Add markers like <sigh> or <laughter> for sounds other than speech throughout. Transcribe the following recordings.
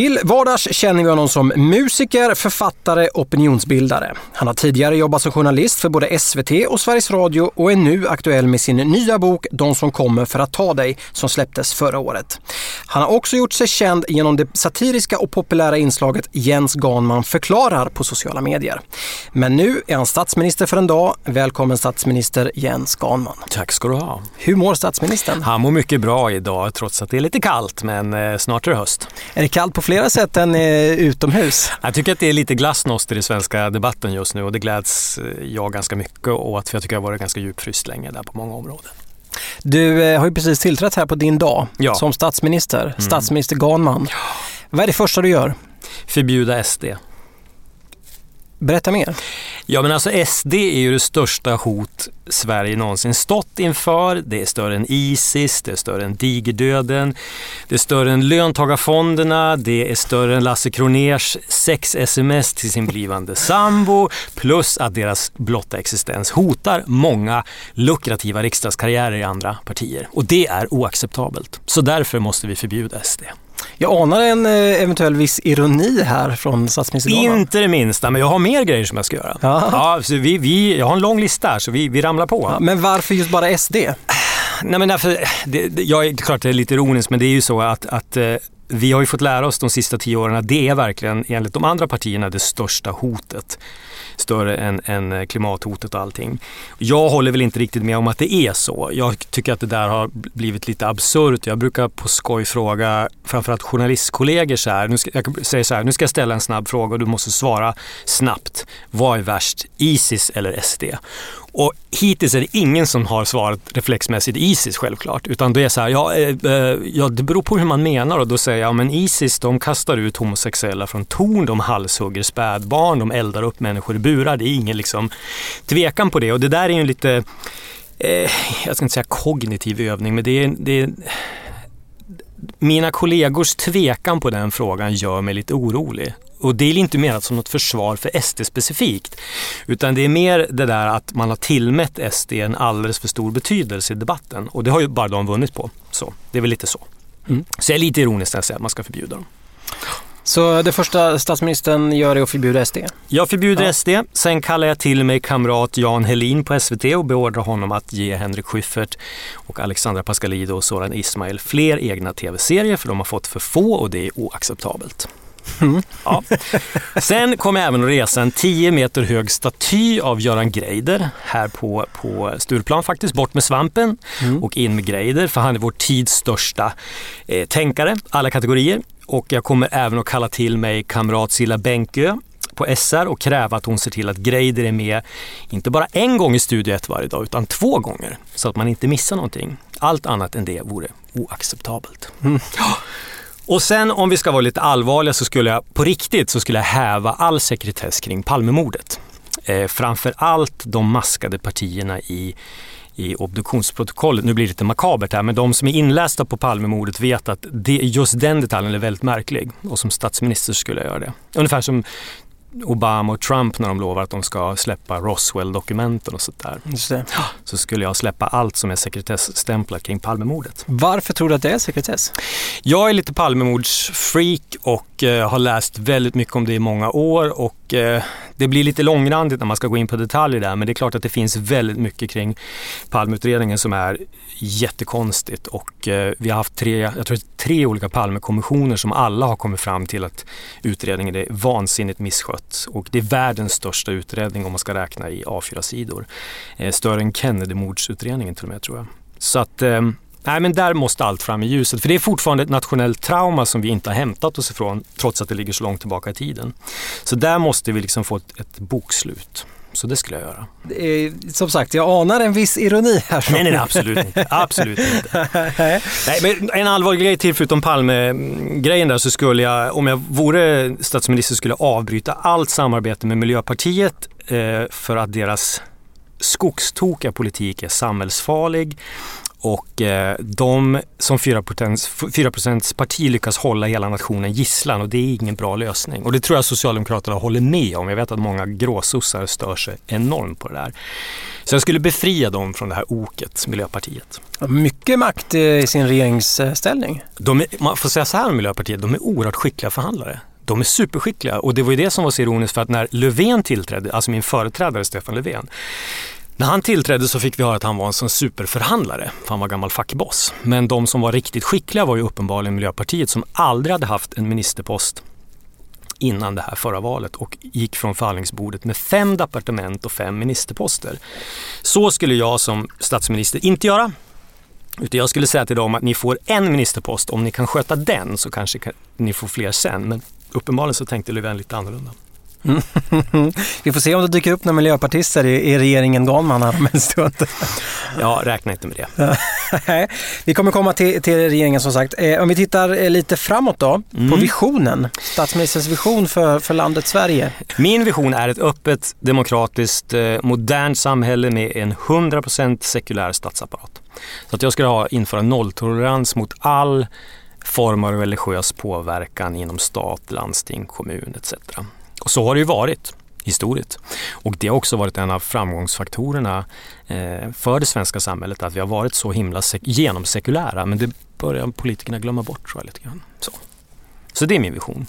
Till vardags känner vi honom som musiker, författare, opinionsbildare. Han har tidigare jobbat som journalist för både SVT och Sveriges Radio och är nu aktuell med sin nya bok De som kommer för att ta dig som släpptes förra året. Han har också gjort sig känd genom det satiriska och populära inslaget Jens Ganman förklarar på sociala medier. Men nu är han statsminister för en dag. Välkommen statsminister Jens Ganman. Tack ska du ha. Hur mår statsministern? Han mår mycket bra idag trots att det är lite kallt men eh, snart är det höst. Är det kallt på flera sätt än eh, utomhus? Jag tycker att det är lite glasnost i den svenska debatten just nu och det gläds eh, jag ganska mycket åt för jag tycker att jag har varit ganska djupfryst länge där på många områden. Du eh, har ju precis tillträtt här på din dag Ja. som statsminister, Mm. statsminister Ganman. Vad är det första du gör? Förbjuda SD. Berätta mer. Ja men alltså SD är ju det största hot Sverige någonsin stått inför. Det är större än Isis, det är större än digerdöden, det är större än löntagarfonderna, det är större än Lasse Kroners sex-sms till sin blivande sambo, plus att deras blotta existens hotar många lukrativa riksdagskarriärer i andra partier. Och det är oacceptabelt. Så därför måste vi förbjuda SD. Jag anar en eh, eventuell viss ironi här från statsminister. Inte det minsta, men jag har mer grejer som jag ska göra. Ja. Ja, så vi, vi, jag har en lång lista här, så vi, vi ramlar på. Ja, men varför just bara SD? Nej, men därför, det, det, jag är klart det är lite ironiskt, men det är ju så att, att eh, vi har ju fått lära oss de sista tio åren att det är verkligen enligt de andra partierna det största hotet. Större än, än eh, klimathotet och allting. Jag håller väl inte riktigt med om att det är så. Jag tycker att det där har blivit lite absurt. Jag brukar på skoj fråga framförallt journalistkollegor så här. Nu ska, jag säger så här, nu ska jag ställa en snabb fråga och du måste svara snabbt. Vad är värst, Isis eller SD? Och hittills är det ingen som har svarat reflexmässigt Isis självklart. Utan det är så här, ja, eh, eh ja det beror på hur man menar. Och då säger jag, men Isis de kastar ut homosexuella från torn, de halshugger spädbarn, de eldar upp människor i burar. Det är ingen liksom tvekan på det. Och det där är ju en lite, eh, jag ska inte säga kognitiv övning, men det är, det är mina kollegors tvekan på den frågan gör mig lite orolig. Och det är inte menat som något försvar för SD specifikt. Utan det är mer det där att man har tillmätt SD en alldeles för stor betydelse i debatten. Och det har ju bara de vunnit på. Så det är väl lite så. Mm. Så jag är lite ironisk när jag säger att man ska förbjuda dem. Så det första statsministern gör är att förbjuda SD? Jag förbjuder Ja. SD. Sen kallar jag till mig kamrat Jan Helin på SVT och beordrar honom att ge Henrik Schyffert och Alexandra Pascalidou och Soran Ismail fler egna tv-serier för de har fått för få och det är oacceptabelt. Ja. Sen kommer jag även att resa en 10 meter hög staty av Göran Greider här på, på Stureplan faktiskt. Bort med svampen och in med Greider för han är vår tids största eh, tänkare, alla kategorier. Och jag kommer även att kalla till mig kamrat Silla Bänkö på SR och kräva att hon ser till att Greider är med, inte bara en gång i Studio 1 varje dag, utan två gånger. Så att man inte missar någonting. Allt annat än det vore oacceptabelt. Ja. Och sen om vi ska vara lite allvarliga så skulle jag på riktigt så skulle jag häva all sekretess kring Palmemordet. Eh, framför allt de maskade partierna i i obduktionsprotokollet. Nu blir det lite makabert här, men de som är inlästa på Palmemordet vet att det, just den detaljen är väldigt märklig. Och som statsminister skulle jag göra det. Ungefär som Obama och Trump när de lovar att de ska släppa Roswell-dokumenten och sånt där. Just det. Så skulle jag släppa allt som är sekretessstämplat kring Palmemordet. Varför tror du att det är sekretess? Jag är lite Palmemordsfreak och eh, har läst väldigt mycket om det i många år och eh, det blir lite långrandigt när man ska gå in på detaljer där men det är klart att det finns väldigt mycket kring Palmeutredningen som är jättekonstigt och eh, vi har haft tre, jag tror tre olika Palmekommissioner som alla har kommit fram till att utredningen är vansinnigt misskött och det är världens största utredning om man ska räkna i A4-sidor. Eh, större än Kennedy-mordsutredningen till och med tror jag. Så att eh, Nej, men där måste allt fram i ljuset. För det är fortfarande ett nationellt trauma som vi inte har hämtat oss ifrån trots att det ligger så långt tillbaka i tiden. Så där måste vi liksom få ett, ett bokslut. Så det skulle jag göra. Som sagt, jag anar en viss ironi här. Nej, nej, nej absolut inte. Absolut inte. <laughs> nej, men en allvarlig grej till förutom Palme-grejen där så skulle jag, om jag vore statsminister, skulle jag avbryta allt samarbete med Miljöpartiet eh, för att deras skogstokiga politik är samhällsfarlig och eh, de som 4% parti lyckas hålla hela nationen gisslan och det är ingen bra lösning. Och det tror jag Socialdemokraterna håller med om. Jag vet att många gråsossar stör sig enormt på det där. Så jag skulle befria dem från det här oket, Miljöpartiet. Mycket makt i sin regeringsställning. De är, man får säga så här om Miljöpartiet, de är oerhört skickliga förhandlare. De är superskickliga och det var ju det som var så ironiskt för att när Löfven tillträdde, alltså min företrädare Stefan Löfven, när han tillträdde så fick vi höra att han var en sån superförhandlare, för han var gammal fackboss. Men de som var riktigt skickliga var ju uppenbarligen Miljöpartiet som aldrig hade haft en ministerpost innan det här förra valet och gick från förhandlingsbordet med fem departement och fem ministerposter. Så skulle jag som statsminister inte göra. Utan jag skulle säga till dem att ni får en ministerpost, om ni kan sköta den så kanske ni får fler sen. Men uppenbarligen så tänkte Löfven lite annorlunda. <laughs> Vi får se om det dyker upp några miljöpartister i, i regeringen Ganman här om en stund. ja, räkna inte med det. <laughs> vi kommer komma till, till regeringen som sagt. Eh, om vi tittar eh, lite framåt då, mm. på visionen. Statsministerns vision för, för landet Sverige. Min vision är ett öppet, demokratiskt, eh, modernt samhälle med en 100% sekulär statsapparat. Så att jag ska ha, införa nolltolerans mot all form av religiös påverkan inom stat, landsting, kommun etc. Och så har det ju varit historiskt. Och det har också varit en av framgångsfaktorerna eh, för det svenska samhället att vi har varit så himla genomsekulära men det börjar politikerna glömma bort tror jag lite grann. Så. så det är min vision.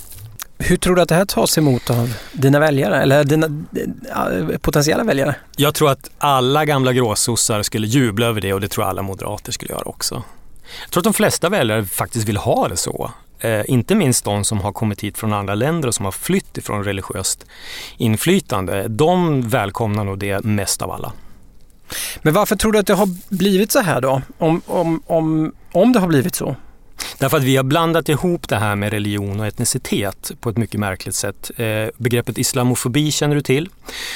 Hur tror du att det här tas emot av dina väljare eller dina äh, potentiella väljare? Jag tror att alla gamla gråsossar skulle jubla över det och det tror jag alla moderater skulle göra också. Jag tror att de flesta väljare faktiskt vill ha det så. Eh, inte minst de som har kommit hit från andra länder och som har flytt ifrån religiöst inflytande. De välkomnar nog det mest av alla. Men varför tror du att det har blivit så här då? Om, om, om, om det har blivit så? Därför att vi har blandat ihop det här med religion och etnicitet på ett mycket märkligt sätt. Eh, begreppet islamofobi känner du till.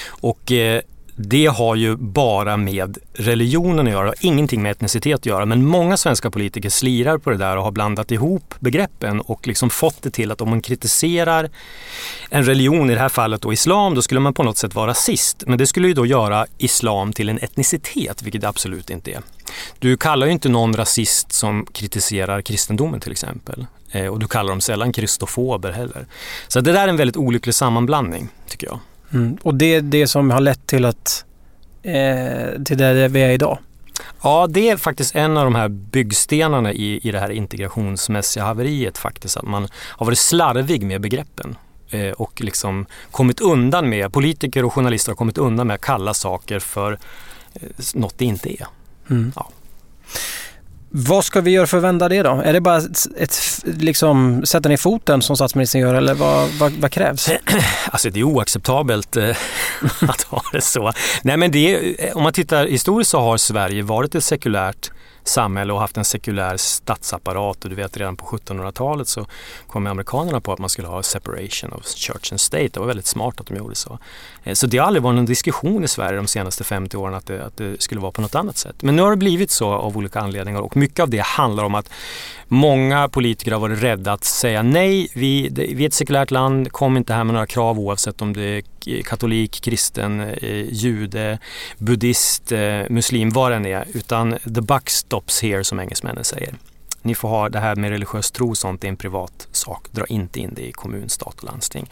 Och eh, det har ju bara med religionen att göra, ingenting med etnicitet att göra. Men många svenska politiker slirar på det där och har blandat ihop begreppen och liksom fått det till att om man kritiserar en religion, i det här fallet då islam, då skulle man på något sätt vara rasist. Men det skulle ju då göra islam till en etnicitet, vilket det absolut inte är. Du kallar ju inte någon rasist som kritiserar kristendomen till exempel. Eh, och du kallar dem sällan kristofober heller. Så det där är en väldigt olycklig sammanblandning, tycker jag. Mm. Och det är det som har lett till, att, eh, till där vi är idag? Ja, det är faktiskt en av de här byggstenarna i, i det här integrationsmässiga haveriet faktiskt. Att man har varit slarvig med begreppen eh, och liksom kommit undan med, politiker och journalister har kommit undan med att kalla saker för eh, något det inte är. Mm. Ja. Vad ska vi göra för att vända det då? Är det bara ett, ett liksom, sätta ner foten som statsministern gör eller vad, vad, vad krävs? <clears throat> Alltså det är oacceptabelt eh, <laughs> att ha det så. Nej men det om man tittar historiskt så har Sverige varit ett sekulärt samhälle och haft en sekulär statsapparat. Och du vet redan på 1700-talet så kom amerikanerna på att man skulle ha separation of church and state. Det var väldigt smart att de gjorde så. Eh, så det har aldrig varit någon diskussion i Sverige de senaste 50 åren att det, att det skulle vara på något annat sätt. Men nu har det blivit så av olika anledningar och mycket av det handlar om att Många politiker har varit rädda att säga nej. Vi, det, vi är ett sekulärt land, kom inte här med några krav oavsett om det är katolik, kristen, eh, jude, buddhist, eh, muslim, vad det än är. Utan the buck stops here som engelsmännen säger. Ni får ha det här med religiös tro och sånt, det är en privat sak. Dra inte in det i kommun, stat och landsting.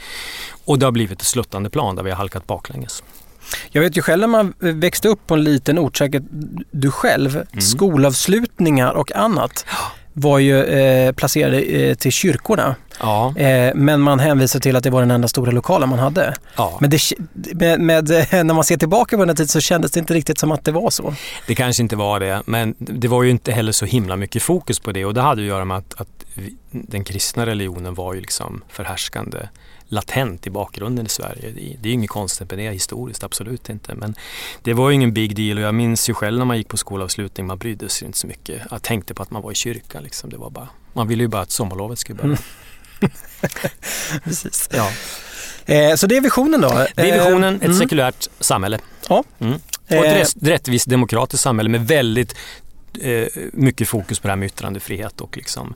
Och det har blivit ett sluttande plan där vi har halkat baklänges. Jag vet ju själv när man växte upp på en liten ort, säkert du själv, mm. skolavslutningar och annat var ju eh, placerade eh, till kyrkorna. Ja. Eh, men man hänvisar till att det var den enda stora lokalen man hade. Ja. Men det, med, med, <laughs> när man ser tillbaka på den här tiden så kändes det inte riktigt som att det var så. Det kanske inte var det, men det var ju inte heller så himla mycket fokus på det och det hade att göra med att, att den kristna religionen var ju liksom förhärskande latent i bakgrunden i Sverige. Det är inget konstigt med det historiskt, absolut inte. Men det var ju ingen big deal och jag minns ju själv när man gick på skolavslutning, man brydde sig inte så mycket. Jag tänkte på att man var i kyrkan. Liksom. Det var bara, man ville ju bara att sommarlovet skulle börja. <laughs> Precis. Ja. Eh, så det är visionen då? Det är visionen, ett mm. sekulärt samhälle. Ja. Mm. Och ett eh. rättvist demokratiskt samhälle med väldigt eh, mycket fokus på det här med yttrandefrihet och liksom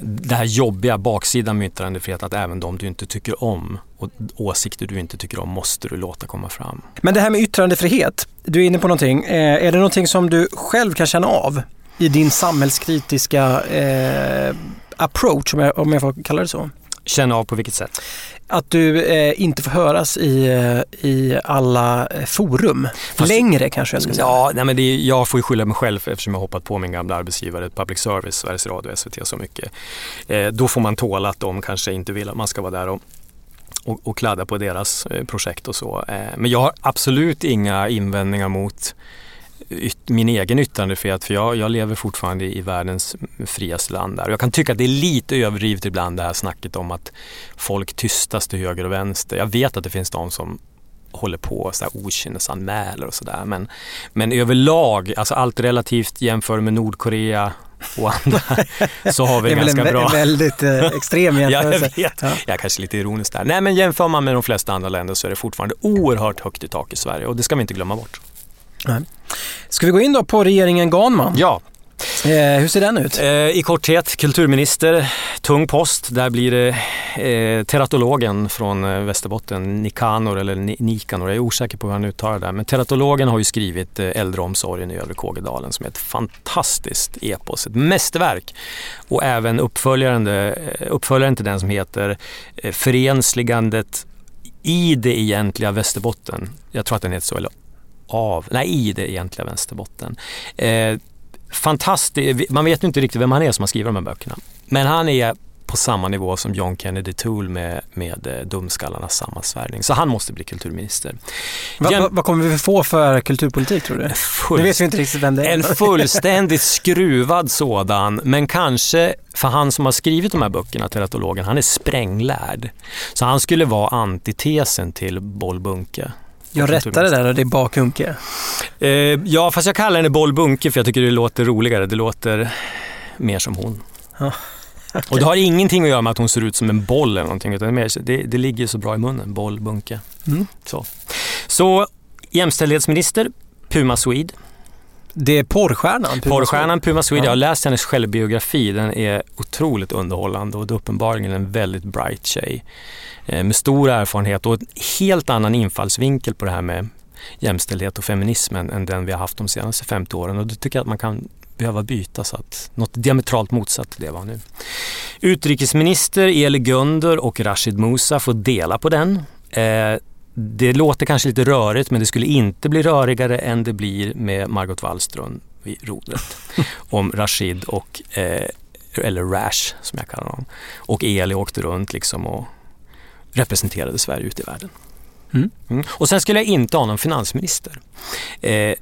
det här jobbiga baksidan med yttrandefrihet att även de du inte tycker om och åsikter du inte tycker om måste du låta komma fram. Men det här med yttrandefrihet, du är inne på någonting. Eh, är det någonting som du själv kan känna av i din samhällskritiska eh, approach, om jag, om jag får kalla det så? Känna av på vilket sätt? Att du eh, inte får höras i, eh, i alla eh, forum. Fast, Längre kanske jag ska säga. Ja, nej, men det jag får ju skylla mig själv eftersom jag hoppat på min gamla arbetsgivare, public service, Sveriges Radio och SVT så mycket. Eh, då får man tåla att de kanske inte vill att man ska vara där och och, och kladda på deras eh, projekt och så. Men jag har absolut inga invändningar mot min egen yttrandefrihet för jag, jag lever fortfarande i världens friaste land där. Jag kan tycka att det är lite överdrivet ibland det här snacket om att folk tystas till höger och vänster. Jag vet att det finns de som håller på och okynnesanmäler och sådär. Men, men överlag, alltså allt relativt jämfört med Nordkorea och andra så har vi det ganska bra. Det är väldigt eh, <laughs> extrem jämförelse. ja, jag vet. Ja. Jag är kanske lite ironisk där. Nej, men jämför man med de flesta andra länder så är det fortfarande oerhört högt i tak i Sverige och det ska vi inte glömma bort. Nej. Ska vi gå in då på regeringen Ganman? Ja. Eh, hur ser den ut? Eh, I korthet, kulturminister, tung post. Där blir det eh, teratologen från eh, Västerbotten, Nikanor eller Nikanor, jag är osäker på hur han uttalar det. Men teratologen har ju skrivit eh, Äldreomsorgen i Övre Kågedalen som är ett fantastiskt epos, ett mästerverk. Och även uppföljaren, eh, uppföljaren till den som heter Förensligandet i det egentliga Västerbotten. Jag tror att den heter så, eller av, nej i det egentliga Västerbotten. Eh, fantastiskt, man vet ju inte riktigt vem han är som har skrivit de här böckerna. Men han är på samma nivå som John Kennedy Toole med, med eh, Dumskallarnas sammansvärjning. Så han måste bli kulturminister. Va, va, vad kommer vi få för kulturpolitik tror du? Full, nu vet vi inte riktigt vem det är. En <laughs> fullständigt skruvad sådan, men kanske för han som har skrivit de här böckerna, teratologen, han är spränglärd. Så han skulle vara antitesen till Boll Bunke. Jag rättade där och det är bakunke. Eh, ja, fast jag kallar henne bollbunke för jag tycker det låter roligare. Det låter mer som hon. Ja, okay. <laughs> Och det har ingenting att göra med att hon ser ut som en boll eller någonting. Utan det, det, det ligger så bra i munnen, bollbunke. Mm. Så. så jämställdhetsminister, Puma Swede. Det är porrstjärnan Puma Porrstjärnan Puma Swede. Ja. Jag har läst hennes självbiografi. Den är otroligt underhållande och det är uppenbarligen en väldigt bright tjej. Eh, med stor erfarenhet och en helt annan infallsvinkel på det här med jämställdhet och feminismen än den vi har haft de senaste 50 åren och då tycker jag att man kan behöva byta så att något diametralt motsatt till det var nu. Utrikesminister Eli Gönder och Rashid Musa får dela på den. Eh, det låter kanske lite rörigt men det skulle inte bli rörigare än det blir med Margot Wallström vid rodret. <laughs> Om Rashid och, eh, eller Rash som jag kallar honom, och Eli åkte runt liksom och representerade Sverige ute i världen. Mm. Mm. Och sen skulle jag inte ha någon finansminister. Eh,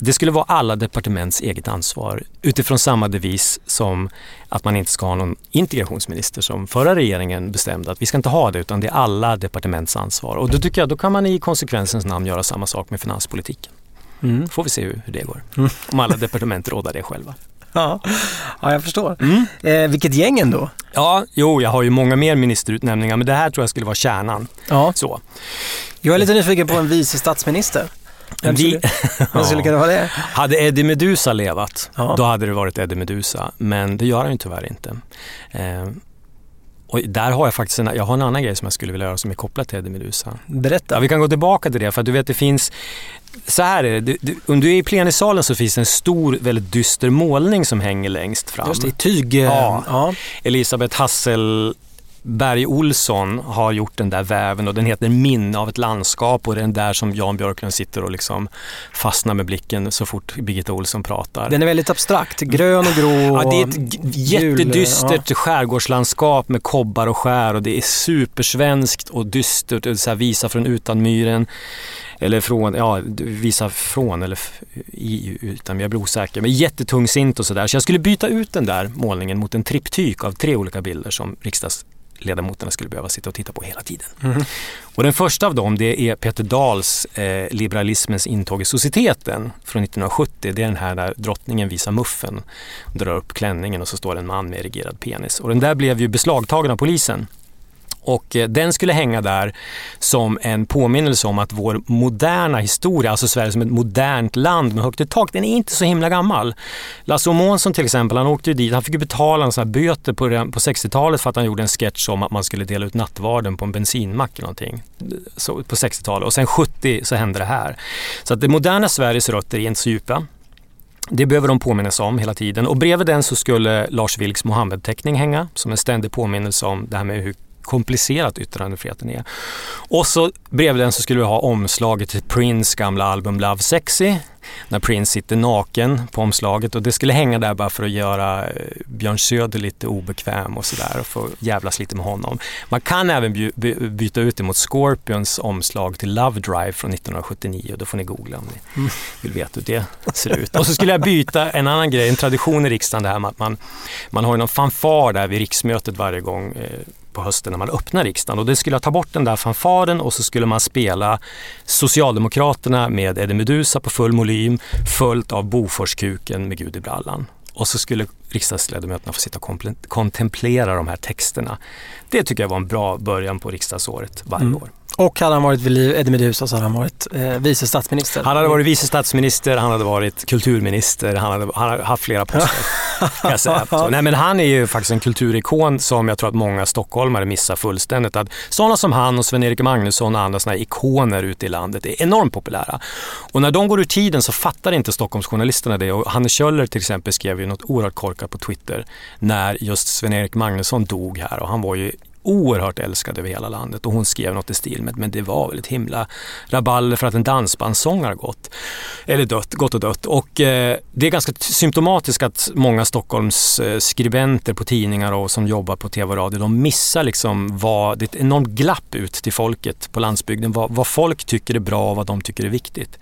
det skulle vara alla departements eget ansvar utifrån samma devis som att man inte ska ha någon integrationsminister som förra regeringen bestämde att vi ska inte ha det utan det är alla departements ansvar. Och då tycker jag då kan man i konsekvensens namn göra samma sak med finanspolitiken. Mm. Får vi se hur, hur det går. Mm. Om alla departement rådar det själva. Ja, ja jag förstår. Mm. Eh, vilket gäng ändå. Ja, jo, jag har ju många mer ministerutnämningar men det här tror jag skulle vara kärnan. Ja. Så. Jag är lite nyfiken på en vice statsminister. Vem skulle, vem skulle <laughs> kunna vara det? Hade Eddie Medusa levat, Ja. då hade det varit Eddie Medusa. Men det gör han ju tyvärr inte. Eh, och där har jag faktiskt en, jag har en annan grej som jag skulle vilja göra som är kopplad till Eddie Medusa. Berätta. Ja, vi kan gå tillbaka till det för att du vet det finns så här är det, du, du, om du är i plenisalen så finns det en stor, väldigt dyster målning som hänger längst fram. Just det, i tyg. Ja. ja. Elisabeth Hasselberg Olsson har gjort den där väven och den heter Minne av ett landskap och det är den där som Jan Björklund sitter och liksom fastnar med blicken så fort Birgitta Olsson pratar. Den är väldigt abstrakt. Grön och grå. Ja, det är ett jättedystert skärgårdslandskap med kobbar och skär och det är supersvenskt och dystert. Och så visa från utanmyren. Eller från, ja, visa från eller i utan, jag blir osäker. Men jättetungsint och sådär. Så jag skulle byta ut den där målningen mot en triptyk av tre olika bilder som riksdagsledamoterna skulle behöva sitta och titta på hela tiden. Och den första av dem det är Peter Dahls eh, Liberalismens intåg i societeten från 1970. Det är den här där drottningen visar muffen, drar upp klänningen och så står en man med erigerad penis. Och den där blev ju beslagtagen av polisen. Och eh, den skulle hänga där som en påminnelse om att vår moderna historia, alltså Sverige som ett modernt land med högt i tak, den är inte så himla gammal. Lasse Månsson till exempel, han åkte ju dit, han fick ju betala en sån här böter på, på 60-talet för att han gjorde en sketch om att man skulle dela ut nattvarden på en bensinmack eller någonting. Så, på 60-talet och sen 70 så hände det här. Så att det moderna Sveriges rötter är inte så djupa. Det behöver de påminnas om hela tiden. Och bredvid den så skulle Lars Vilks Mohammed-teckning hänga som en ständig påminnelse om det här med hur komplicerat yttrandefriheten är. Och så bredvid den så skulle vi ha omslaget till Prince gamla album Love Sexy. När Prince sitter naken på omslaget och det skulle hänga där bara för att göra eh, Björn Söder lite obekväm och sådär och få jävlas lite med honom. Man kan även by- byta ut det mot Scorpions omslag till Love Drive från 1979 och då får ni googla om ni vill veta hur det ser ut. Och så skulle jag byta en annan grej, en tradition i riksdagen det här med att man, man har någon fanfar där vid riksmötet varje gång eh, på hösten när man öppnar riksdagen och det skulle jag ta bort den där fanfaren och så skulle man spela Socialdemokraterna med Eddie Meduza på full volym följt av Boforskuken med Gud i brallan. Och så skulle riksdagsledamöterna få sitta och kontemplera de här texterna. Det tycker jag var en bra början på riksdagsåret varje Mm. år. Och hade han varit vid liv, Eddie Meduza så hade han varit eh, vice statsminister. Han hade varit vice statsminister, han hade varit kulturminister, han hade, han hade haft flera poster. jag säga. <laughs> Så, nej, men han är ju faktiskt en kulturikon som jag tror att många stockholmare missar fullständigt. Att sådana som han och Sven-Erik Magnusson och andra såna ikoner ute i landet är enormt populära. Och när de går ur tiden så fattar inte Stockholmsjournalisterna det. Och Hanne Kjöller till exempel skrev ju något oerhört korkat på Twitter när just Sven-Erik Magnusson dog här och han var ju oerhört älskad över hela landet och hon skrev något i stil med men det var väl ett himla rabalder för att en dansbandssångare gått. Eller dött, gått och dött. Och eh, det är ganska symptomatiskt att många Stockholms eh, skribenter på tidningar och som jobbar på tv och radio, de missar liksom vad, det är ett enormt glapp ut till folket på landsbygden, vad, vad folk tycker är bra och vad de tycker är viktigt.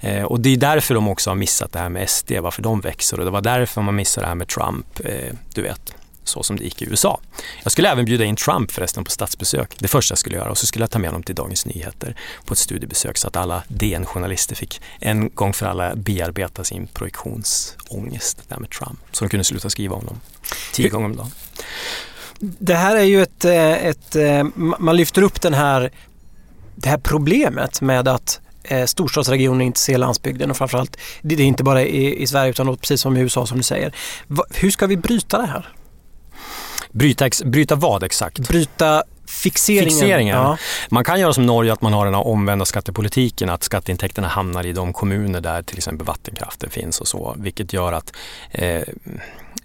Eh, och det är därför de också har missat det här med SD, varför de växer och det var därför man missade det här med Trump, eh, du vet så som det gick i USA. Jag skulle även bjuda in Trump förresten på statsbesök. Det första jag skulle göra och så skulle jag ta med honom till Dagens Nyheter på ett studiebesök så att alla DN-journalister fick en gång för alla bearbeta sin projektionsångest där med Trump. Så de kunde sluta skriva om honom tio gånger om dagen. Det här är ju ett, eh, ett eh, man lyfter upp den här, det här problemet med att eh, storstadsregioner inte ser landsbygden och framförallt, det är inte bara i, i Sverige utan precis som i USA som du säger. Hur ska vi bryta det här? Bryta, ex, bryta vad exakt? Bryta fixeringen? Fixeringen. Ja. Man kan göra som Norge, att man har den här omvända skattepolitiken, att skatteintäkterna hamnar i de kommuner där till exempel vattenkraften finns och så, vilket gör att eh,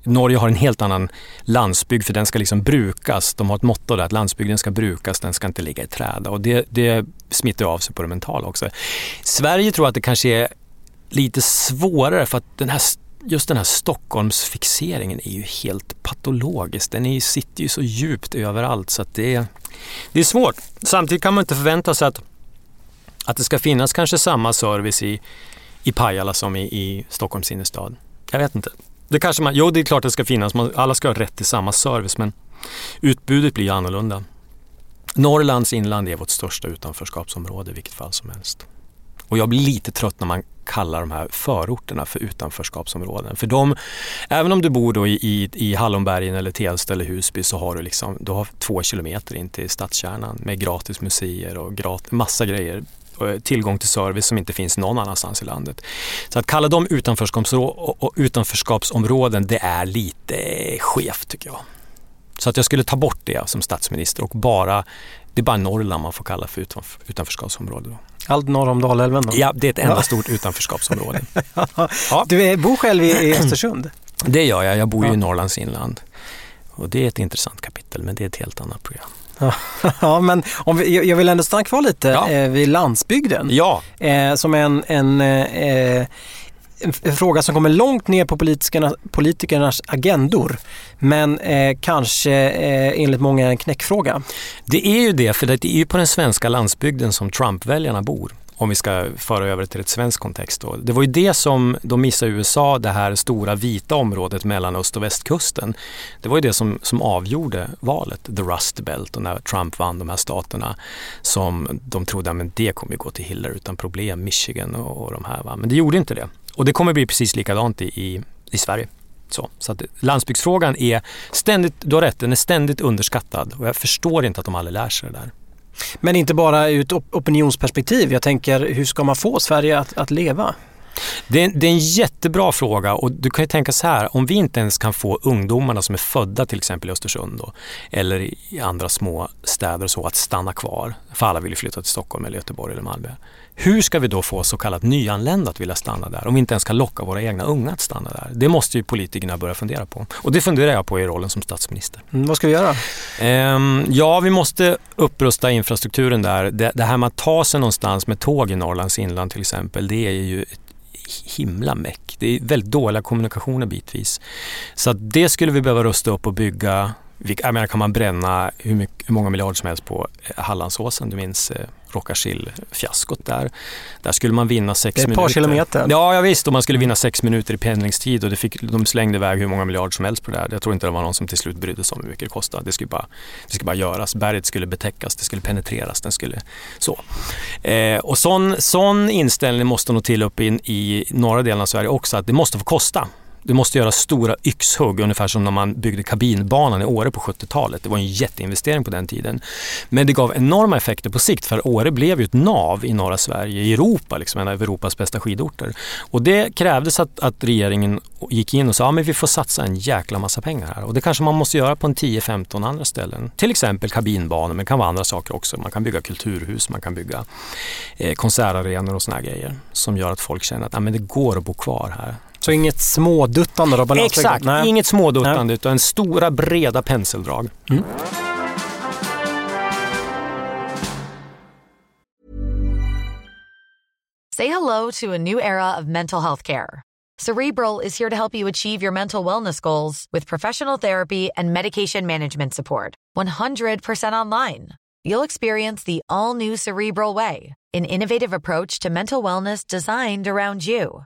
Norge har en helt annan landsbygd för den ska liksom brukas. De har ett motto där att landsbygden ska brukas, den ska inte ligga i träda och det, det smittar av sig på det mentala också. Sverige tror att det kanske är lite svårare för att den här just den här Stockholmsfixeringen är ju helt patologisk. Den är, sitter ju så djupt överallt så att det är, det är svårt. Samtidigt kan man inte förvänta sig att, att det ska finnas kanske samma service i, i Pajala som i, i Stockholms innerstad. Jag vet inte. Det kanske man, jo, det är klart det ska finnas. Man, alla ska ha rätt till samma service men utbudet blir ju annorlunda. Norrlands inland är vårt största utanförskapsområde i vilket fall som helst. Och jag blir lite trött när man kallar de här förorterna för utanförskapsområden. För de, även om du bor då i, i, i Hallonbergen eller Tensta eller Husby så har du liksom, du har två kilometer in till stadskärnan med gratis museer och grat, massa grejer. Eh, tillgång till service som inte finns någon annanstans i landet. Så att kalla dem utanförskapsområden, det är lite skevt tycker jag. Så att jag skulle ta bort det som statsminister och bara, det är bara Norrland man får kalla för utanförskapsområde. Då. Allt norr om Dalälven då? Ja, det är ett enda ja. stort utanförskapsområde. <laughs> ja. Du bor själv i Östersund? Det gör jag, jag bor ju i Norrlands inland. Och det är ett intressant kapitel, men det är ett helt annat program. Ja, <laughs> men om vi, jag vill ändå stanna kvar lite ja. eh, vid landsbygden. Ja. Eh, som en, en, eh, en fråga som kommer långt ner på politikernas, politikernas agendor. Men eh, kanske eh, enligt många en knäckfråga. Det är ju det, för det är ju på den svenska landsbygden som Trump-väljarna bor om vi ska föra över till ett svensk kontext. Då. Det var ju det som de missade i USA, det här stora vita området mellan öst och västkusten. Det var ju det som, som avgjorde valet, the Rust Belt och när Trump vann de här staterna som de trodde att det kommer gå till Hillary utan problem, Michigan och, och de här. Va? Men det gjorde inte det. Och det kommer bli precis likadant i, i, i Sverige. Så, så att landsbygdsfrågan är ständigt, du har rätt, den är ständigt underskattad och jag förstår inte att de aldrig lär sig det där. Men inte bara ur ett opinionsperspektiv. Jag tänker, hur ska man få Sverige att, att leva? Det är, det är, en jättebra fråga och du kan ju tänka så här, om vi inte ens kan få ungdomarna som är födda till exempel i Östersund då, eller i andra små städer så att stanna kvar, för alla vill ju flytta till Stockholm eller Göteborg eller Malmö. Hur ska vi då få så kallat nyanlända att vilja stanna där om vi inte ens kan locka våra egna unga att stanna där? Det måste ju politikerna börja fundera på. Och det funderar jag på i rollen som statsminister. Mm, vad ska vi göra? Um, ja, vi måste upprusta infrastrukturen där. Det, det här med att ta sig någonstans med tåg i Norrlands inland till exempel, det är ju ett himla meck. Det är väldigt dåliga kommunikationer bitvis. Så det skulle vi behöva rusta upp och bygga jag menar, kan man bränna hur, mycket, hur många miljarder som helst på eh, Hallandsåsen, du minns eh, Rockarsill-fiaskot där. Där skulle man vinna sex minuter. Det är ett par kilometer. Ja, ja visst, och man skulle vinna sex minuter i pendlingstid och det fick, de slängde iväg hur många miljarder som helst på det där. Jag tror inte det var någon som till slut brydde sig om hur mycket det kostade. Det skulle bara, det skulle bara göras. Berget skulle betäckas, det skulle penetreras, den skulle så. Eh, och sån, sån inställning måste nog till upp in i norra delen av Sverige också, att det måste få kosta. Du måste göra stora yxhugg, ungefär som när man byggde kabinbanan i Åre på 70-talet. Det var en jätteinvestering på den tiden. Men det gav enorma effekter på sikt, för Åre blev ju ett nav i norra Sverige, i Europa, liksom en av Europas bästa skidorter. Och det krävdes att, att regeringen gick in och sa att ja, vi får satsa en jäkla massa pengar här. Och det kanske man måste göra på en 10-15 andra ställen. Till exempel kabinbanor, men det kan vara andra saker också. Man kan bygga kulturhus, man kan bygga eh, konsertarenor och såna grejer som gör att folk känner att ja, men det går att bo kvar här. Så inget småduttande då på Exakt, Nej. inget småduttande Nej. utan stora breda penseldrag. Mm. Say hello to a new era of mental health care. Cerebral is here to help you achieve your mental wellness goals with professional therapy and medication management support. 100% online. You'll experience the all new Cerebral Way, an innovative approach to mental wellness designed around you.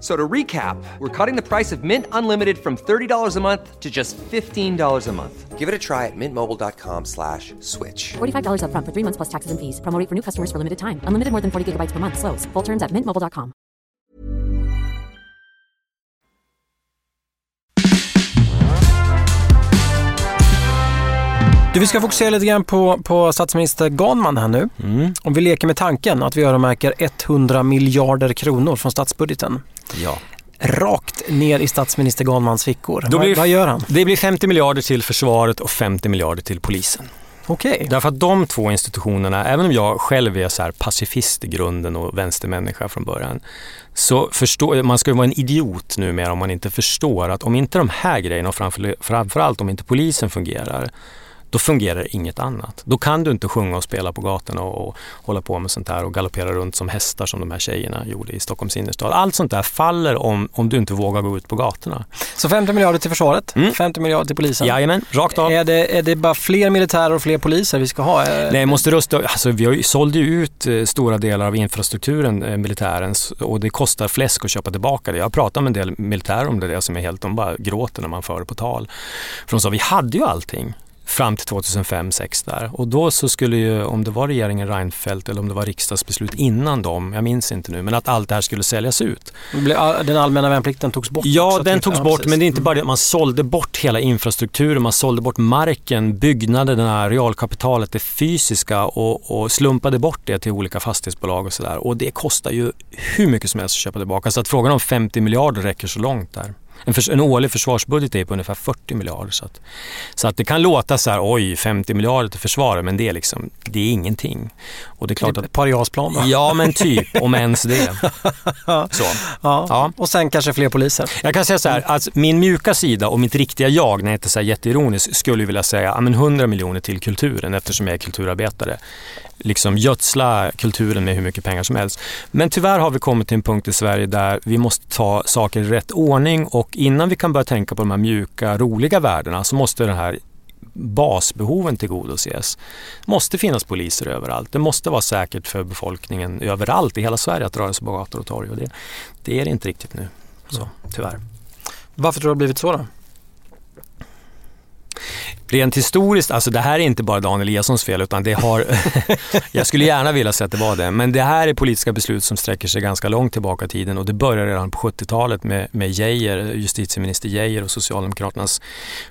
So to recap, we're cutting the price of Mint Unlimited from $30 a month to just $15 a month. Give it a try at mintmobile.com slash switch. $45 up front for three months plus taxes and fees. Promo for new customers for limited time. Unlimited more than 40 gigabytes per month. Slows. Full terms at mintmobile.com. Du, vi ska fokusera lite grann på, på statsminister Ganman här nu. Mm. Om vi leker med tanken att vi öronmärker 100 miljarder kronor från statsbudgeten. Ja rakt ner i statsminister Ganmans fickor. Då blir, vad, gör han? Det blir 50 miljarder till försvaret och 50 miljarder till polisen. Okej. Därför att de två institutionerna, även om jag själv är så pacifist i grunden och vänstermänniska från början, så förstår, man ska ju vara en idiot numera om man inte förstår att om inte de här grejerna och framför, framförallt om inte polisen fungerar, då fungerar inget annat. Då kan du inte sjunga och spela på gatorna och, och hålla på med sånt här och galoppera runt som hästar som de här tjejerna gjorde i Stockholms innerstad. Allt sånt där faller om, om du inte vågar gå ut på gatorna. Så 50 miljarder till försvaret, Mm. 50 miljarder till polisen. Jajamän, rakt av. Är det, är det bara fler militärer och fler poliser vi ska ha? Eh, Nej, måste rusta. Alltså, vi har ju, sålde ju ut eh, stora delar av infrastrukturen, eh, militärens, och det kostar fläsk att köpa tillbaka det. Jag har pratat med en del militärer om det, det som är helt, de bara gråter när man för det på tal. För de sa, vi hade ju allting fram till 2005-2006 där. Och då så skulle ju, om det var regeringen Reinfeldt eller om det var riksdagsbeslut innan dem, jag minns inte nu, men att allt det här skulle säljas ut. Den allmänna värnplikten togs bort Ja, också, den togs bort, men det är inte bara det. Man sålde bort hela infrastrukturen, man sålde bort marken, byggnaderna, realkapitalet, det fysiska och, och slumpade bort det till olika fastighetsbolag och sådär. Och det kostar ju hur mycket som helst att köpa tillbaka. Så att frågan om 50 miljarder räcker så långt där. En, förs- en årlig försvarsbudget är på ungefär 40 miljarder. Så att, så att det kan låta så här, oj, 50 miljarder till försvaret, men det är liksom, det är ingenting. Och det är klart Typ att, ett par JAS-plan ja men typ, om ens det. <laughs> Så. Ja. Ja. Och sen kanske fler poliser. Jag kan säga så här, att min mjuka sida och mitt riktiga jag, när jag inte är jätteironisk, skulle vilja säga ja, men 100 miljoner till kulturen eftersom jag är kulturarbetare. Liksom gödsla kulturen med hur mycket pengar som helst. Men tyvärr har vi kommit till en punkt i Sverige där vi måste ta saker i rätt ordning och innan vi kan börja tänka på de här mjuka, roliga värdena så måste den här basbehoven tillgodoses. Det måste finnas poliser överallt. Det måste vara säkert för befolkningen överallt i hela Sverige att röra sig på gator och torg. Och det, det är det inte riktigt nu, så, tyvärr. Varför tror du det har blivit så då? Rent historiskt, alltså det här är inte bara Dan Eliassons fel utan det har, <laughs> jag skulle gärna vilja säga att det var det, men det här är politiska beslut som sträcker sig ganska långt tillbaka i tiden och det börjar redan på 70-talet med, med Geijer, justitieminister Geijer och Socialdemokraternas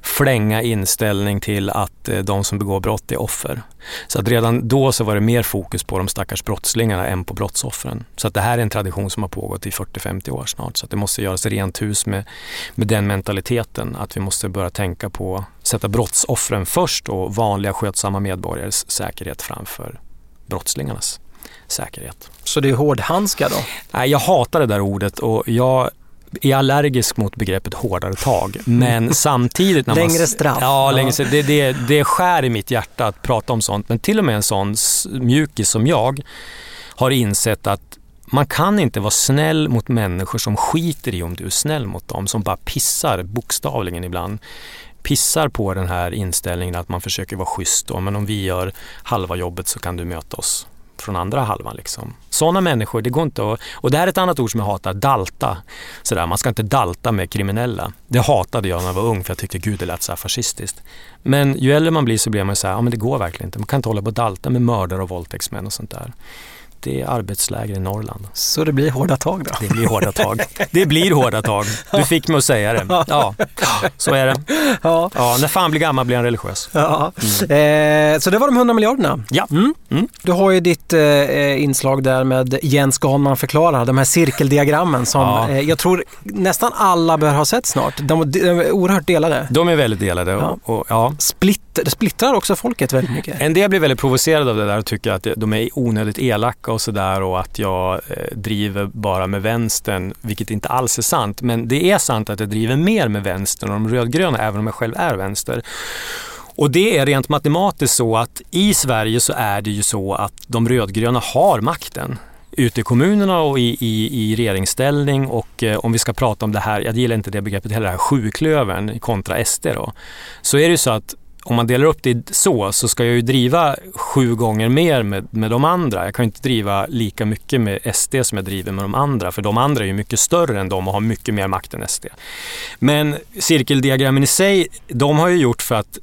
flänga inställning till att eh, de som begår brott är offer. Så att redan då så var det mer fokus på de stackars brottslingarna än på brottsoffren. Så att det här är en tradition som har pågått i 40-50 år snart. Så att det måste göras rent hus med, med den mentaliteten. Att vi måste börja tänka på sätta brottsoffren först och vanliga skötsamma medborgares säkerhet framför brottslingarnas säkerhet. Så det är hårdhandskar då? Nej, jag hatar det där ordet och jag är allergisk mot begreppet hårdare tag. Men samtidigt... När man, Längre straff. Ja, längre straff. Det, det, det skär i mitt hjärta att prata om sånt. Men till och med en sån mjukis som jag har insett att man kan inte vara snäll mot människor som skiter i om du är snäll mot dem. Som bara pissar, bokstavligen ibland, pissar på den här inställningen att man försöker vara schysst. Då, men om vi gör halva jobbet så kan du möta oss från andra halvan. Liksom. Sådana människor, det går inte att... Och det här är ett annat ord som jag hatar, dalta. Sådär, man ska inte dalta med kriminella. Det hatade jag när jag var ung för jag tyckte gud det lät så här fascistiskt. Men ju äldre man blir så blir man så här, ja men det går verkligen inte. Man kan inte hålla på och dalta med mördare och våldtäktsmän och sånt där. Det är arbetsläger i Norrland. Så det blir hårda tag då? Det blir hårda tag. Det blir hårda tag. Du fick mig att säga det. Ja, så är det. Ja. Ja, när fan blir gammal blir han religiös. ja. Eh, så det var de 100 miljarderna. Ja. Mm. Mm. Du har ju ditt eh, inslag där med Jens Ganman förklarar, de här cirkeldiagrammen som Ja. eh, jag tror nästan alla bör ha sett snart. De, de är oerhört delade. De är väldigt delade. Ja. Och, och, ja. Splitt, det splittrar också folket väldigt mycket. En del blir väldigt provocerade av det där och tycker att de är onödigt elaka och sådär och att jag eh, driver bara med vänstern, vilket inte alls är sant. Men det är sant att jag driver mer med vänstern och de rödgröna, även om jag själv är vänster. Och det är rent matematiskt så att i Sverige så är det ju så att de rödgröna har makten ute i kommunerna och i, i, i regeringsställning och eh, om vi ska prata om det här, jag gillar inte det begreppet heller, det här sjuklövern kontra SD då, så är det ju så att om man delar upp det så, så ska jag ju driva sju gånger mer med, med de andra. Jag kan ju inte driva lika mycket med SD som jag driver med de andra, för de andra är ju mycket större än dem och har mycket mer makt än SD. Men cirkeldiagrammen i sig, de har ju gjort för att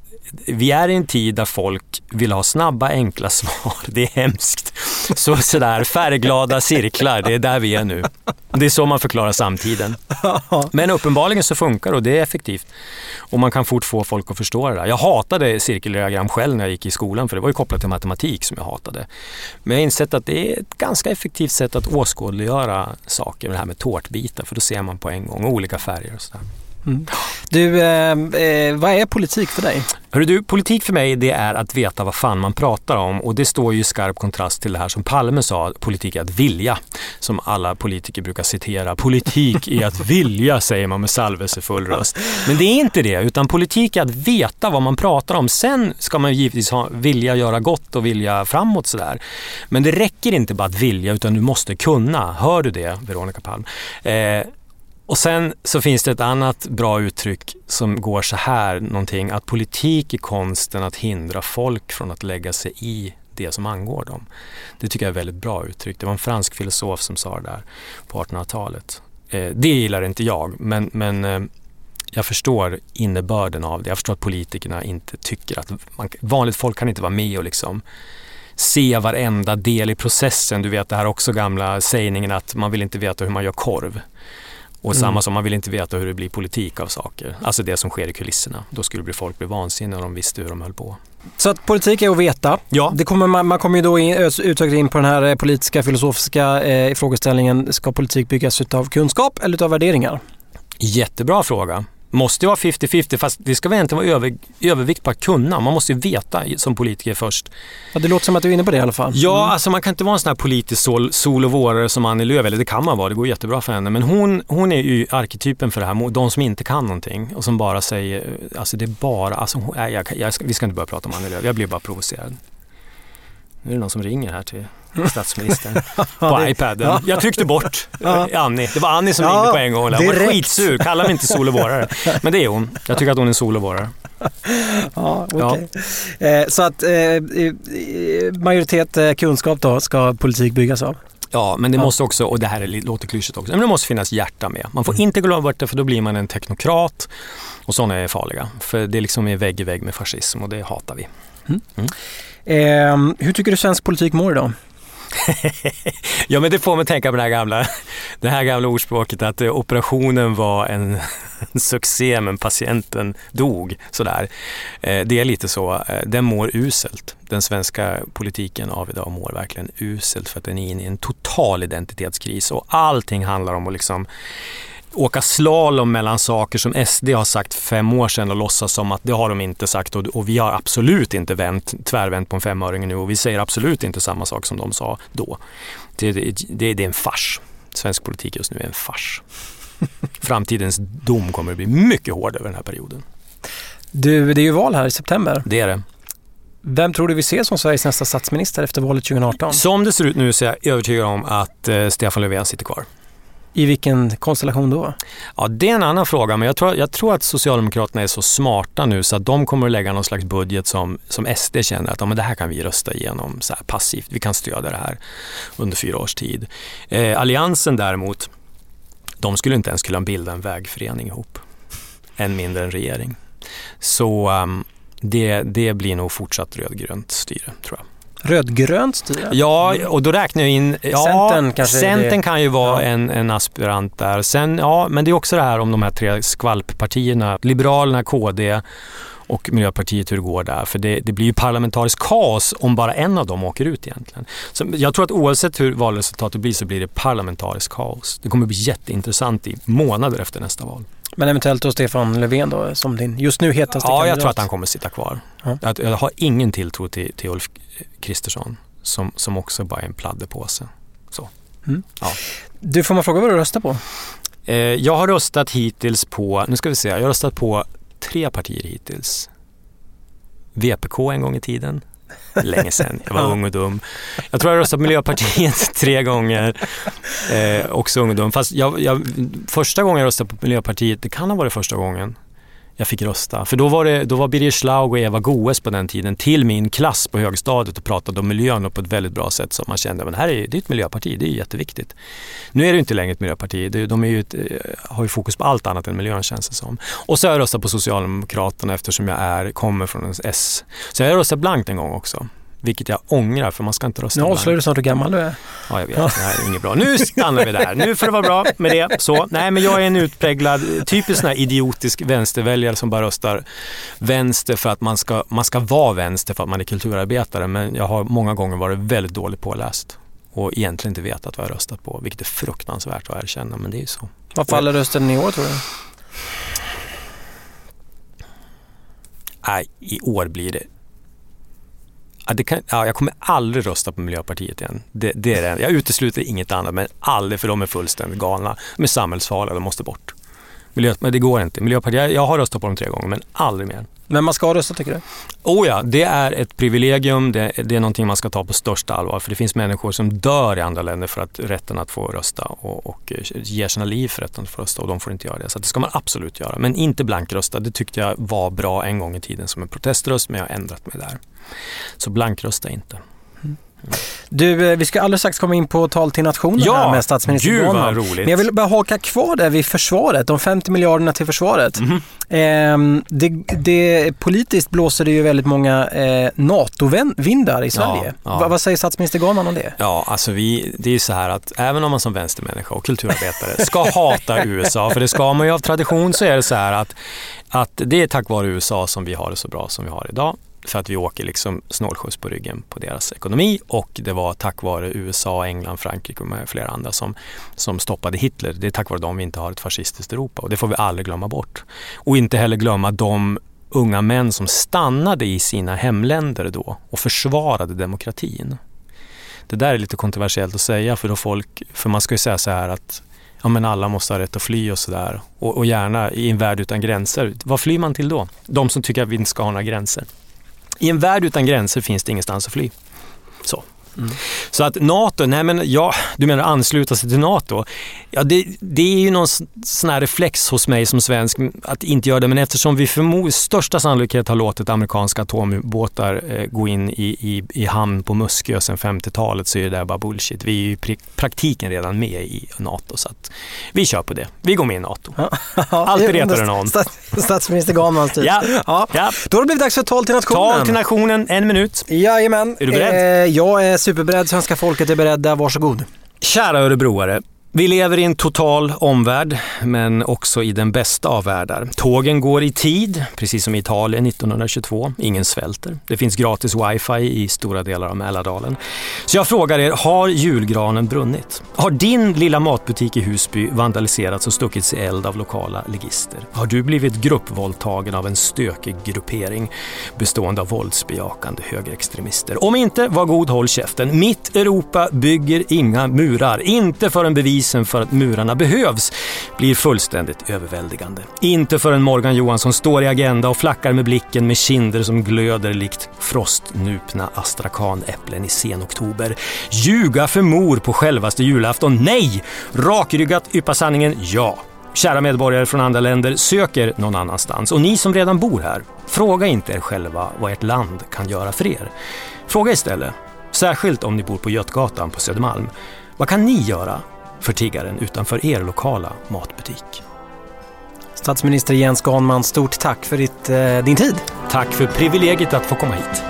vi är i en tid där folk vill ha snabba, enkla <laughs> svar. Det är hemskt. Så sådär, färgglada cirklar, det är där vi är nu. Det är så man förklarar samtiden. Men uppenbarligen så funkar det och det är effektivt. Och man kan fort få folk att förstå det där. Jag hatade cirkeldiagram själv när jag gick i skolan för det var ju kopplat till matematik som jag hatade. Men jag har insett att det är ett ganska effektivt sätt att åskådliggöra saker, det här med tårtbitar, för då ser man på en gång olika färger och sådär. Mm. Du, eh, eh, vad är politik för dig? Hörru du, politik för mig det är att veta vad fan man pratar om och det står ju i skarp kontrast till det här som Palme sa, politik är att vilja. Som alla politiker brukar citera. Politik är att <laughs> vilja säger man med salvelsefull röst. Men det är inte det, utan politik är att veta vad man pratar om. Sen ska man givetvis ha, vilja göra gott och vilja framåt sådär. Men det räcker inte bara att vilja utan du måste kunna. Hör du det, Veronica Palm? Eh, och sen så finns det ett annat bra uttryck som går så här någonting att politik är konsten att hindra folk från att lägga sig i det som angår dem. Det tycker jag är ett väldigt bra uttryck. Det var en fransk filosof som sa det där på 1800-talet. Eh, det gillar inte jag men, men eh, jag förstår innebörden av det. Jag förstår att politikerna inte tycker att man, vanligt folk kan inte vara med och liksom se varenda del i processen. Du vet det här också gamla sägningen att man vill inte veta hur man gör korv. Och mm. samma som man vill inte veta hur det blir politik av saker. Alltså det som sker i kulisserna. Då skulle bli folk bli vansinniga om de visste hur de höll på. Så att politik är att veta. Ja. Det kommer, man, man kommer ju då in, utökat in på den här eh, politiska filosofiska eh, frågeställningen. Ska politik byggas av kunskap eller av värderingar? Jättebra fråga måste ju vara 50-50 fast det ska väl inte vara över, övervikt på att kunna. Man måste ju veta som politiker först. Ja, det låter som att du är inne på det i alla fall. Ja, mm. alltså man kan inte vara en sån här politisk sol, sol och vårare som Annie Lööf, eller det kan man vara, det går jättebra för henne. Men hon, hon är ju arketypen för det här, de som inte kan någonting och som bara säger, alltså det är bara, alltså, jag, jag, jag, vi ska inte börja prata om Annie Lööf, jag blir bara provocerad. Nu är det någon som ringer här till statsministern <laughs> på iPaden. Ja. Jag tryckte bort ja. Annie. Det var Annie som ja, ringde på en gång. Hon var skitsur. Kalla mig inte sol och vårare. Men det är hon. Jag tycker att hon är sol. <laughs> Ja, okay. ja. Eh, så att eh, majoritet eh, kunskap då ska politik byggas av? Ja, men det måste också, och det här låter klyschigt också, men det måste finnas hjärta med. Man får inte glömma bort det för då blir man en teknokrat och sådana är farliga. För det liksom är vägg i vägg med fascism och det hatar vi. Mm. Mm. Eh, hur tycker du svensk politik mår idag? <laughs> ja, men det får mig tänka på det här gamla, det här gamla ordspråket att eh, operationen var en, <laughs> en succé men patienten dog. Sådär. Eh, det är lite så. Eh, den mår uselt. Den svenska politiken av idag mår verkligen uselt för att den är inne i en total identitetskris och allting handlar om att liksom åka slalom mellan saker som SD har sagt fem år sedan och låtsas som att det har de inte sagt och, och vi har absolut inte vänt, tvärvänt på en femöring nu och vi säger absolut inte samma sak som de sa då. Det, det, det, det är en fars. Svensk politik just nu är en fars. <laughs> Framtidens dom kommer att bli mycket hård över den här perioden. Du, det är ju val här i september. Det är det. Vem tror du vi ser som Sveriges nästa statsminister efter valet 2018? Som det ser ut nu så är jag övertygad om att eh, Stefan Löfven sitter kvar. I vilken konstellation då? Ja, det är en annan fråga, men jag tror, jag tror att Socialdemokraterna är så smarta nu så att de kommer att lägga någon slags budget som, som SD känner att ja, men det här kan vi rösta igenom så passivt. Vi kan stödja det här under fyra års tid. Eh, Alliansen däremot, de skulle inte ens kunna bilda en vägförening ihop. Än mindre en regering. Så um, det, det blir nog fortsatt rödgrönt styre, tror jag rödgrönt styre? Ja, och då räknar jag in... Ja, Centern kanske? Centern kan ju vara ja. en, en aspirant där. Sen, ja, men det är också det här om de här tre skvalppartierna. Liberalerna, KD och Miljöpartiet hur det går där. För det, det blir ju parlamentariskt kaos om bara en av dem åker ut egentligen. Så jag tror att oavsett hur valresultatet blir så blir det parlamentariskt kaos. Det kommer bli jätteintressant i månader efter nästa val. Men eventuellt då Stefan Löfven då som din just nu hetaste Ja, kandidat. jag tror att han kommer sitta kvar. Ja. Jag, jag har ingen tilltro till, till Ulf Kristersson som, som också bara är en pladderpåse. Så. Mm. Ja. Du, får man fråga vad du röstar på? Eh, jag har röstat hittills på, nu ska vi se, jag har röstat på tre partier hittills. VPK en gång i tiden. Länge sedan, jag var ung och dum. Jag tror jag röstade på Miljöpartiet <laughs> tre gånger. Eh, också ung och dum. Fast jag, jag, första gången jag röstade på Miljöpartiet, det kan ha varit första gången jag fick rösta. För då var, det, då var Birger Schlaug och Eva Goes på den tiden till min klass på högstadiet och pratade om miljön på ett väldigt bra sätt som man kände, men här är det är ett miljöparti, det är jätteviktigt. Nu är det inte längre ett miljöparti, de är ju ett, eh, har ju fokus på allt annat än miljön känns det som. Och så har jag röstat på Socialdemokraterna eftersom jag är, kommer från en S. Så jag har röstat blankt en gång också. Vilket jag ångrar för man ska inte rösta Nu avslöjar du snart hur gammal du är. Ja, jag vet. <laughs> Det här är inget bra. Nu stannar vi där. Nu får det vara bra med det. Så, nej, men jag är en utpräglad, typisk sån här idiotisk vänsterväljare som bara röstar vänster för att man ska, man ska vara vänster för att man är kulturarbetare. Men jag har många gånger varit väldigt dåligt påläst och egentligen inte vetat vad jag röstat på, vilket är fruktansvärt att erkänna, men det är ju så. Vad faller rösten i år tror du? nej, i år blir det Ja, det kan, ja, jag kommer aldrig rösta på Miljöpartiet igen. Det, det är det. Jag utesluter inget annat, men aldrig för de är fullständigt galna. De är samhällsfarliga, de måste bort. Miljö, men det går inte. Miljöpartiet, jag har röstat på dem tre gånger, men aldrig mer. Men man ska rösta tycker du? Oh ja, det är ett privilegium. Det, det, är någonting man ska ta på största allvar. För det finns människor som dör i andra länder för att rätten att få rösta och, och eh, ger sina liv för rätten att få rösta och de får inte göra det. Så det ska man absolut göra. Men inte blankrösta. Det tyckte jag var bra en gång i tiden som en proteströst, men jag har ändrat mig där. Så blankrösta inte. Du, eh, vi ska alldeles strax komma in på tal till nationen ja, här med statsminister gud vad roligt. Men jag vill bara haka kvar där vid försvaret, de 50 miljarderna till försvaret. Mhm. Eh, det, det, politiskt blåser det ju väldigt många eh, NATO-vindar i Sverige. ja. Va, vad säger statsminister Garman om det? Ja, alltså vi, det är ju så här att även om man som vänstermänniska och kulturarbetare ska hata <laughs> USA, för det ska man ju av tradition, så är det så här att, att det är tack vare USA som vi har det så bra som vi har idag. För att vi åker liksom snålskjuts på ryggen på deras ekonomi och det var tack vare USA, England, Frankrike och flera andra som, som stoppade Hitler. Det är tack vare dem vi inte har ett fascistiskt Europa och det får vi aldrig glömma bort. Och inte heller glömma de unga män som stannade i sina hemländer då och försvarade demokratin. Det där är lite kontroversiellt att säga för, då folk, för man ska ju säga så här att ja, men alla måste ha rätt att fly och sådär. Och, och gärna i en värld utan gränser. Vad flyr man till då? De som tycker att vi inte ska ha några gränser. I en värld utan gränser finns det ingenstans att fly. Så. Mm. Så att NATO, nej men ja, du menar ansluta sig till NATO. Ja, det, det är ju någon sån här reflex hos mig som svensk att inte göra det, men eftersom vi för största sannolikhet har låtit amerikanska atomubåtar eh, gå in i, i, i hamn på Muskö sedan 50-talet så är det där bara bullshit. Vi är ju i praktiken redan med i NATO så att vi kör på det. Vi går med i NATO. <laughs> Alltid retar det någon. Statsminister Ganmans typ. Ja. Ja. ja. Då har det blivit dags för tal till nationen. Tal till nationen, en minut. Jajamän. Är du beredd? Eh, jag är superberedd. Svenska folket är beredda. Varsågod. Kära örebroare. Vi lever i en total omvärld, men också i den bästa av världar. Tågen går i tid, precis som i Italien 1922. Ingen svälter. Det finns gratis wifi i stora delar av Mälardalen. Så jag frågar er, har julgranen brunnit? Har din lilla matbutik i Husby vandaliserats och stuckits i eld av lokala ligister? Har du blivit gruppvåldtagen av en stökig gruppering bestående av våldsbejakande högerextremister? Om inte, var god håll käften. Mitt Europa bygger inga murar. Inte för en bevis bevisen för att murarna behövs blir fullständigt överväldigande. Inte förrän Morgan Johansson står i Agenda och flackar med blicken med kinder som glöder likt frostnupna astrakanäpplen i sen oktober. Ljuga för mor på självaste julafton? Nej! Rakryggat yppa sanningen? Ja. Kära medborgare från andra länder, söker någon annanstans. Och ni som redan bor här, fråga inte er själva vad ert land kan göra för er. Fråga istället, särskilt om ni bor på Götgatan på Södermalm, vad kan ni göra för tiggaren utanför er lokala matbutik. Statsminister Jens Ganman, stort tack för ditt, eh, din tid. Tack för privilegiet att få komma hit.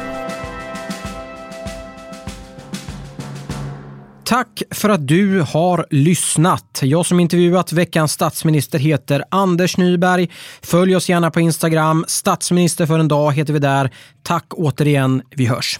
Tack för att du har lyssnat. Jag som intervjuat veckans statsminister heter Anders Nyberg. Följ oss gärna på Instagram. Statsminister för en dag heter vi där. Tack återigen. Vi hörs.